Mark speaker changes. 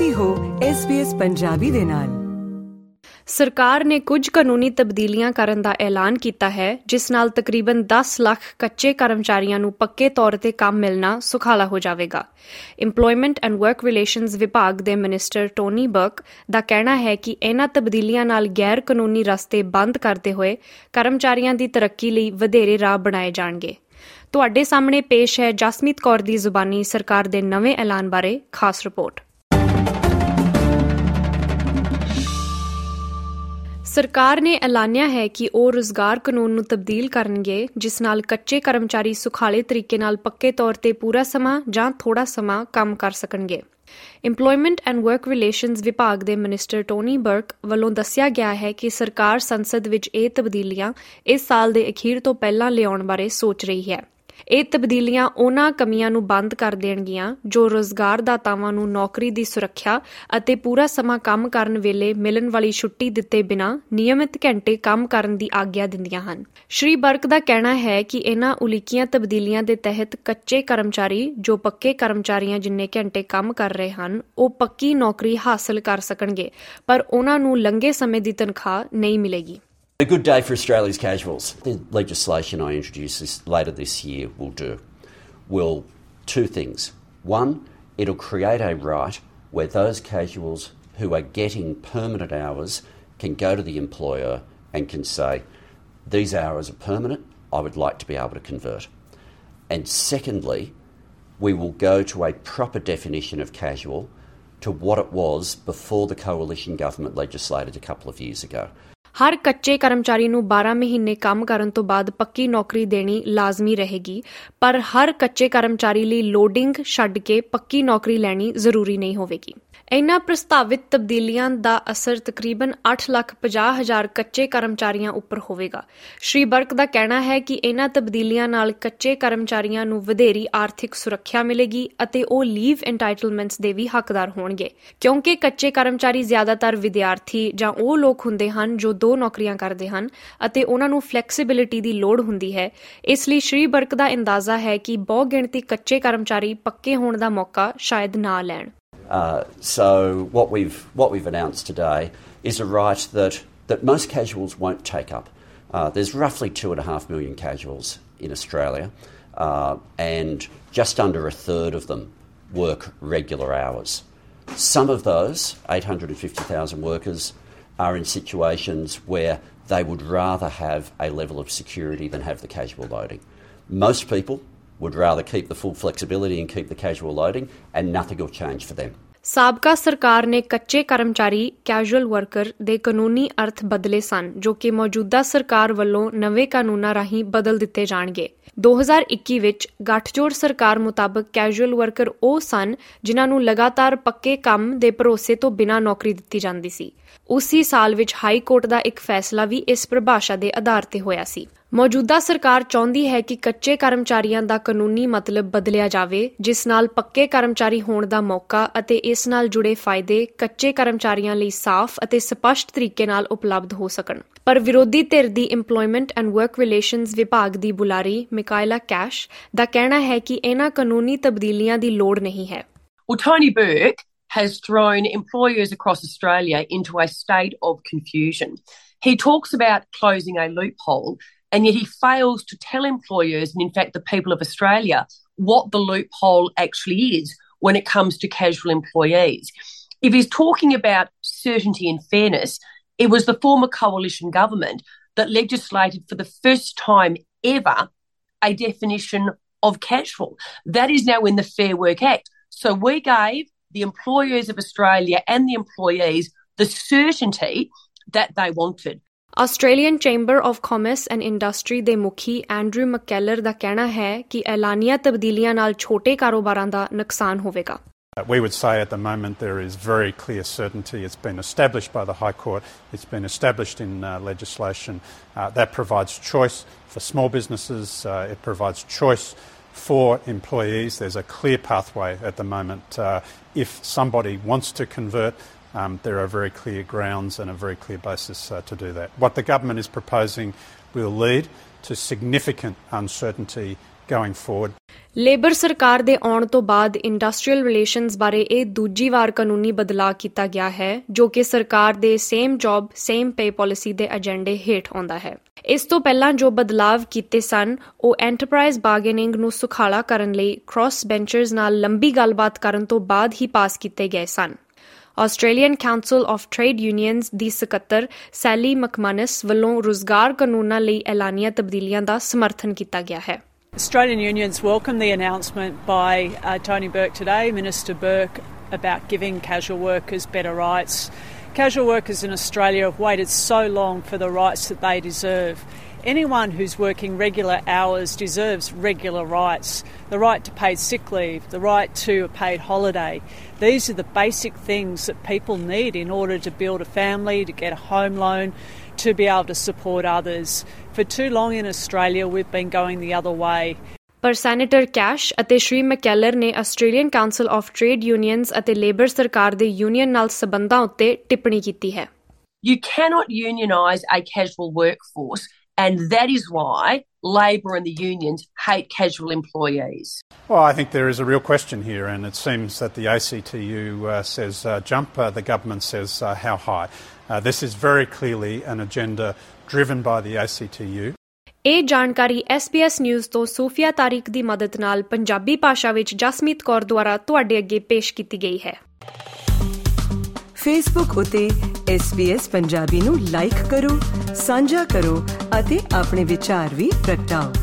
Speaker 1: ਤੁਸੀਂ ਹੋ SBS ਪੰਜਾਬੀ ਦੇ ਨਾਲ।
Speaker 2: ਸਰਕਾਰ ਨੇ ਕੁਝ ਕਾਨੂੰਨੀ ਤਬਦੀਲੀਆਂ ਕਰਨ ਦਾ ਐਲਾਨ ਕੀਤਾ ਹੈ, ਜਿਸ ਨਾਲ ਤਕਰੀਬਨ 10 ਲੱਖ ਕੱਚੇ ਕਰਮਚਾਰੀਆਂ ਨੂੰ ਪੱਕੇ ਤੌਰ ਤੇ ਕੰਮ ਮਿਲਣਾ ਸੁਖਾਲਾ ਹੋ ਜਾਵੇਗਾ। EMPLOYMENT ਐਂਡ ਵਰਕ ਰਿਲੇਸ਼ਨਸ ਵਿਭਾਗ ਦੇ ਮਿਨਿਸਟਰ ਟੋਨੀ ਬਰਕ ਦਾ ਕਹਿਣਾ ਹੈ ਕਿ ਇਹਨਾਂ ਤਬਦੀਲੀਆਂ ਨਾਲ ਗੈਰ ਕਾਨੂੰਨੀ ਰਸਤੇ ਬੰਦ ਕਰਦੇ ਹੋਏ ਕਰਮਚਾਰੀਆਂ ਦੀ ਤਰੱਕੀ ਲਈ ਵਧੇਰੇ ਰਾਹ ਬਣਾਏ ਜਾਣਗੇ। ਤੁਹਾਡੇ ਸਾਹਮਣੇ ਪੇਸ਼ ਹੈ ਜਸਮੀਤ ਕੌਰ ਦੀ ਜ਼ੁਬਾਨੀ ਸਰਕਾਰ ਦੇ ਨਵੇਂ ਐਲਾਨ ਬਾਰੇ ਖਾਸ ਰਿਪੋਰਟ। ਸਰਕਾਰ ਨੇ ਐਲਾਨਿਆ ਹੈ ਕਿ ਉਹ ਰੋਜ਼ਗਾਰ ਕਾਨੂੰਨ ਨੂੰ ਤਬਦੀਲ ਕਰਨਗੇ, ਜਿਸ ਨਾਲ ਕੱਚੇ ਕਰਮਚਾਰੀ ਸੁਖਾਲੇ ਤਰੀਕੇ ਨਾਲ ਪੱਕੇ ਤੌਰ ਤੇ ਪੂਰਾ ਸਮਾਂ ਜਾਂ ਥੋੜਾ ਸਮਾਂ ਕੰਮ ਕਰ ਸਕਣਗੇ। EMPLOYMENT ਐਂਡ ਵਰਕ ਰਿਲੇਸ਼ਨਸ ਵਿਭਾਗ ਦੇ ਮਿਨਿਸਟਰ ਟੋਨੀ ਬਰਕ ਵੱਲੋਂ ਦੱਸਿਆ ਗਿਆ ਹੈ ਕਿ ਸਰਕਾਰ ਸੰਸਦ ਵਿੱਚ ਇਹ ਤਬਦੀਲੀਆਂ ਇਸ ਸਾਲ ਦੇ ਅਖੀਰ ਤੋਂ ਪਹਿਲਾਂ ਲਿਆਉਣ ਬਾਰੇ ਸੋਚ ਰਹੀ ਹੈ। ਇਹ ਤਬਦੀਲੀਆਂ ਉਹਨਾਂ ਕਮੀਆਂ ਨੂੰ ਬੰਦ ਕਰ ਦੇਣਗੀਆਂ ਜੋ ਰੋਜ਼ਗਾਰਦਾਤਾਵਾਂ ਨੂੰ ਨੌਕਰੀ ਦੀ ਸੁਰੱਖਿਆ ਅਤੇ ਪੂਰਾ ਸਮਾਂ ਕੰਮ ਕਰਨ ਵੇਲੇ ਮਿਲਣ ਵਾਲੀ ਛੁੱਟੀ ਦਿੱਤੇ ਬਿਨਾਂ ਨਿਯਮਿਤ ਘੰਟੇ ਕੰਮ ਕਰਨ ਦੀ ਆਗਿਆ ਦਿੰਦੀਆਂ ਹਨ। ਸ਼੍ਰੀ ਬਰਕ ਦਾ ਕਹਿਣਾ ਹੈ ਕਿ ਇਹਨਾਂ ਉਲੀਕੀਆਂ ਤਬਦੀਲੀਆਂ ਦੇ ਤਹਿਤ ਕੱਚੇ ਕਰਮਚਾਰੀ, ਜੋ ਪੱਕੇ ਕਰਮਚਾਰੀਆਂ ਜਿੰਨੇ ਘੰਟੇ ਕੰਮ ਕਰ ਰਹੇ ਹਨ, ਉਹ ਪੱਕੀ ਨੌਕਰੀ ਹਾਸਲ ਕਰ ਸਕਣਗੇ, ਪਰ ਉਹਨਾਂ ਨੂੰ ਲੰਗੇ ਸਮੇਂ ਦੀ ਤਨਖਾਹ ਨਹੀਂ ਮਿਲੇਗੀ।
Speaker 3: A good day for Australia's casuals. The legislation I introduce this, later this year will do will two things. One, it'll create a right where those casuals who are getting permanent hours can go to the employer and can say, These hours are permanent, I would like to be able to convert. And secondly, we will go to a proper definition of casual to what it was before the coalition government legislated a couple of years ago.
Speaker 2: ਹਰ ਕੱਚੇ ਕਰਮਚਾਰੀ ਨੂੰ 12 ਮਹੀਨੇ ਕੰਮ ਕਰਨ ਤੋਂ ਬਾਅਦ ਪੱਕੀ ਨੌਕਰੀ ਦੇਣੀ ਲਾਜ਼ਮੀ ਰਹੇਗੀ, ਪਰ ਹਰ ਕੱਚੇ ਕਰਮਚਾਰੀ ਲਈ ਲੋਡਿੰਗ ਛੱਡ ਕੇ ਪੱਕੀ ਨੌਕਰੀ ਲੈਣੀ ਜ਼ਰੂਰੀ ਨਹੀਂ ਹੋਵੇਗੀ। ਇਨ੍ਹਾਂ ਪ੍ਰਸਤਾਵਿਤ ਤਬਦੀਲੀਆਂ ਦਾ ਅਸਰ ਤਕਰੀਬਨ 8,50,000 ਹਜ਼ਾਰ ਕੱਚੇ ਕਰਮਚਾਰੀਆਂ ਉੱਪਰ ਹੋਵੇਗਾ। ਸ਼੍ਰੀ ਬਰਕ ਦਾ ਕਹਿਣਾ ਹੈ ਕਿ ਇਨ੍ਹਾਂ ਤਬਦੀਲੀਆਂ ਨਾਲ ਕੱਚੇ ਕਰਮਚਾਰੀਆਂ ਨੂੰ ਵਧੇਰੀ ਆਰਥਿਕ ਸੁਰੱਖਿਆ ਮਿਲੇਗੀ ਅਤੇ ਉਹ ਲੀਵ ਐਂਟਾਈਟਲਮੈਂਟਸ ਦੇ ਵੀ ਹੱਕਦਾਰ ਹੋਣਗੇ। ਕਿਉਂਕਿ ਕੱਚੇ ਕਰਮਚਾਰੀ ਜ਼ਿਆਦਾਤਰ ਵਿਦਿਆਰਥੀ ਜਾਂ ਉਹ ਲੋਕ ਹੁੰਦੇ ਹਨ ਜੋ ਦੋ ਨੌਕਰੀਆਂ ਕਰਦੇ ਹਨ ਅਤੇ ਉਹਨਾਂ ਨੂੰ ਫਲੈਕਸੀਬਿਲਿਟੀ ਦੀ ਲੋੜ ਹੁੰਦੀ ਹੈ। ਇਸ ਲਈ ਸ਼੍ਰੀ ਬਰਕ ਦਾ ਅੰਦਾਜ਼ਾ ਹੈ ਕਿ ਬਹੁ ਗਿਣਤੀ ਕੱਚੇ ਕਰਮਚਾਰੀ ਪੱਕੇ ਹੋਣ ਦਾ ਮੌਕਾ ਸ਼ਾਇਦ ਨਾ ਲੈਣ।
Speaker 3: Uh, so what we've what we've announced today is a right that that most casuals won't take up. Uh, there's roughly two and a half million casuals in Australia, uh, and just under a third of them work regular hours. Some of those, 850,000 workers, are in situations where they would rather have a level of security than have the casual loading. Most people would rather keep the full flexibility and keep the casual loading, and nothing will change for them.
Speaker 2: ਸਾਬਕਾ ਸਰਕਾਰ ਨੇ ਕੱਚੇ ਕਰਮਚਾਰੀ casual worker ਦੇ ਕਾਨੂੰਨੀ ਅਰਥ ਬਦਲੇ ਸਨ ਜੋ ਕਿ ਮੌਜੂਦਾ ਸਰਕਾਰ ਵੱਲੋਂ ਨਵੇਂ ਕਾਨੂੰਨਾਂ ਰਾਹੀਂ ਬਦਲ ਦਿੱਤੇ ਜਾਣਗੇ। 2021 ਵਿੱਚ ਗੱਠਜੋੜ ਸਰਕਾਰ ਮੁਤਾਬਕ ਕੈਜੂਅਲ ਵਰਕਰ ਉਹ ਸਨ ਜਿਨ੍ਹਾਂ ਨੂੰ ਲਗਾਤਾਰ ਪੱਕੇ ਕੰਮ ਦੇ ਭਰੋਸੇ ਤੋਂ ਬਿਨਾਂ ਨੌਕਰੀ ਦਿੱਤੀ ਜਾਂਦੀ ਸੀ। ਉਸੇ ਸਾਲ ਵਿੱਚ ਹਾਈ ਕੋਰਟ ਦਾ ਇੱਕ ਫੈਸਲਾ ਵੀ ਇਸ ਪਰਿਭਾਸ਼ਾ ਦੇ ਆਧਾਰ ਤੇ ਹੋਇਆ ਸੀ। ਮੌਜੂਦਾ ਸਰਕਾਰ ਚਾਹੁੰਦੀ ਹੈ ਕਿ ਕੱਚੇ ਕਰਮਚਾਰੀਆਂ ਦਾ ਕਾਨੂੰਨੀ ਮਤਲਬ ਬਦਲਿਆ ਜਾਵੇ ਜਿਸ ਨਾਲ ਪੱਕੇ ਕਰਮਚਾਰੀ ਹੋਣ ਦਾ ਮੌਕਾ ਅਤੇ ਇਸ ਨਾਲ ਜੁੜੇ ਫਾਇਦੇ ਕੱਚੇ ਕਰਮਚਾਰੀਆਂ ਲਈ ਸਾਫ਼ ਅਤੇ ਸਪਸ਼ਟ ਤਰੀਕੇ ਨਾਲ ਉਪਲਬਧ ਹੋ ਸਕਣ ਪਰ ਵਿਰੋਧੀ ਧਿਰ ਦੀ EMPLOYMENT ਐਂਡ ਵਰਕ ਰਿਲੇਸ਼ਨਸ ਵਿਭਾਗ ਦੀ ਬੁਲਾਰੀ ਮਿਕਾਇਲਾ ਕੈਸ਼ ਦਾ ਕਹਿਣਾ ਹੈ ਕਿ ਇਹਨਾਂ ਕਾਨੂੰਨੀ ਤਬਦੀਲੀਆਂ ਦੀ ਲੋੜ ਨਹੀਂ ਹੈ
Speaker 4: Well, Tony Burke has thrown employers across Australia into a state of confusion. He talks about closing a loophole, and yet he fails to tell employers, and in fact, the people of Australia, what the loophole actually is when it comes to casual employees. If he's talking about certainty and fairness, it was the former coalition government that legislated for the first time ever a definition of casual. That is now in the Fair Work Act. So we gave the employers of Australia and the employees the certainty that they wanted.
Speaker 2: Australian chamber of commerce and industry ਦੇ ਮੁਖੀ Andrew ਮਕੈਲਰ ਦਾ ਕਹਿਣਾ ਹੈ ਕਿ ਐਲਾਨੀਆਂ ਤਬਦੀਲੀਆਂ ਨਾਲ ਛੋਟੇ ਕਾਰੋਬਾਰਾਂ ਦਾ ਨੁਕਸਾਨ ਹੋਵੇਗਾ
Speaker 5: Uh, We would say at the moment there is very clear certainty. It's been established by the High Court, it's been established in uh, legislation uh, that provides choice for small businesses, uh, it provides choice for employees. There's a clear pathway at the moment. Uh, if somebody wants to convert, um, there are very clear grounds and a very clear basis uh, to do that. What the government is proposing will lead to significant uncertainty going forward.
Speaker 2: Labour ਸਰਕਾਰ ਦੇ ਆਉਣ ਤੋਂ ਬਾਅਦ industrial relations ਬਾਰੇ ਇਹ ਦੂਜੀ ਵਾਰ ਕਾਨੂੰਨੀ ਬਦਲਾਅ ਕੀਤਾ ਗਿਆ ਹੈ ਜੋ ਕਿ ਸਰਕਾਰ ਦੇ same job same pay policy ਦੇ ਏਜੰਡੇ ਹੇਠ ਆਉਂਦਾ ਹੈ ਇਸ ਤੋਂ ਪਹਿਲਾਂ ਜੋ ਬਦਲਾਅ ਕੀਤੇ ਸਨ ਉਹ ਐਂਟਰਪ੍ਰਾਈਜ਼ ਬਾਰਗੇਨਿੰਗ ਨੂੰ ਸੁਖਾਲਾ ਕਰਨ ਲਈ ਕ੍ਰਾਸ ਬੈਂਚਰਸ ਨਾਲ ਲੰਬੀ ਗੱਲਬਾਤ ਕਰਨ ਤੋਂ ਬਾਅਦ ਹੀ ਪਾਸ ਕੀਤੇ ਗਏ ਸਨ Australian Council of Trade Unions ਦੀ ਸਕੱਤਰ ਸੈਲੀ ਮਕਮਨਸ ਵੱਲੋਂ ਰੋਜ਼ਗਾਰ ਕਾਨੂੰਨਾਂ ਲਈ ਐਲਾਨੀਆਂ ਤਬਦੀਲੀਆਂ ਦਾ ਸਮਰਥਨ ਕੀਤਾ ਗਿਆ ਹੈ
Speaker 6: Australian unions welcome the announcement by uh, Tony Burke today, Minister Burke, about giving casual workers better rights. Casual workers in Australia have waited so long for the rights that they deserve. Anyone who's working regular hours deserves regular rights the right to paid sick leave, the right to a paid holiday. These are the basic things that people need in order to build a family, to get a home loan, to be able to support others. For too long in Australia, we've been going the other way.
Speaker 2: ਪਰ senator Cash ਅਤੇ Shri McKellar ਨੇ Australian council of trade unions ਅਤੇ labour ਸਰਕਾਰ ਦੇ union ਨਾਲ ਸਬੰਧਾਂ ਉੱਤੇ ਟਿੱਪਣੀ ਕੀਤੀ ਹੈ
Speaker 4: You cannot unionise a casual workforce, and that is why Labor and the unions hate casual employees.
Speaker 5: Well, I think there is a real question here, and it seems that the ACTU uh, says uh, jump, uh, the government says uh, how high. Uh, this is very clearly an agenda driven by the ACTU.
Speaker 2: ਇਹ ਜਾਣਕਾਰੀ SBS News ਤੋਂ Sophia Tariq ਦੀ ਮਦਦ ਨਾਲ ਪੰਜਾਬੀ ਭਾਸ਼ਾ ਵਿੱਚ ਜਸਮੀਤ ਕੌਰ ਦੁਆਰਾ ਤੁਹਾਡੇ ਅੱਗੇ ਪੇਸ਼ ਕੀਤੀ ਗਈ ਹੈ
Speaker 1: ਫੇਸਬੁੱਕ ਉਤੇ SBS ਪੰਜਾਬੀ ਨੂੰ ਲਾਈਕ ਕਰੋ ਸਾਂਝਾ ਕਰੋ ਅਤੇ ਆਪਣੇ ਵਿਚਾਰ ਵੀ ਪ੍ਰਗਟਾਓ।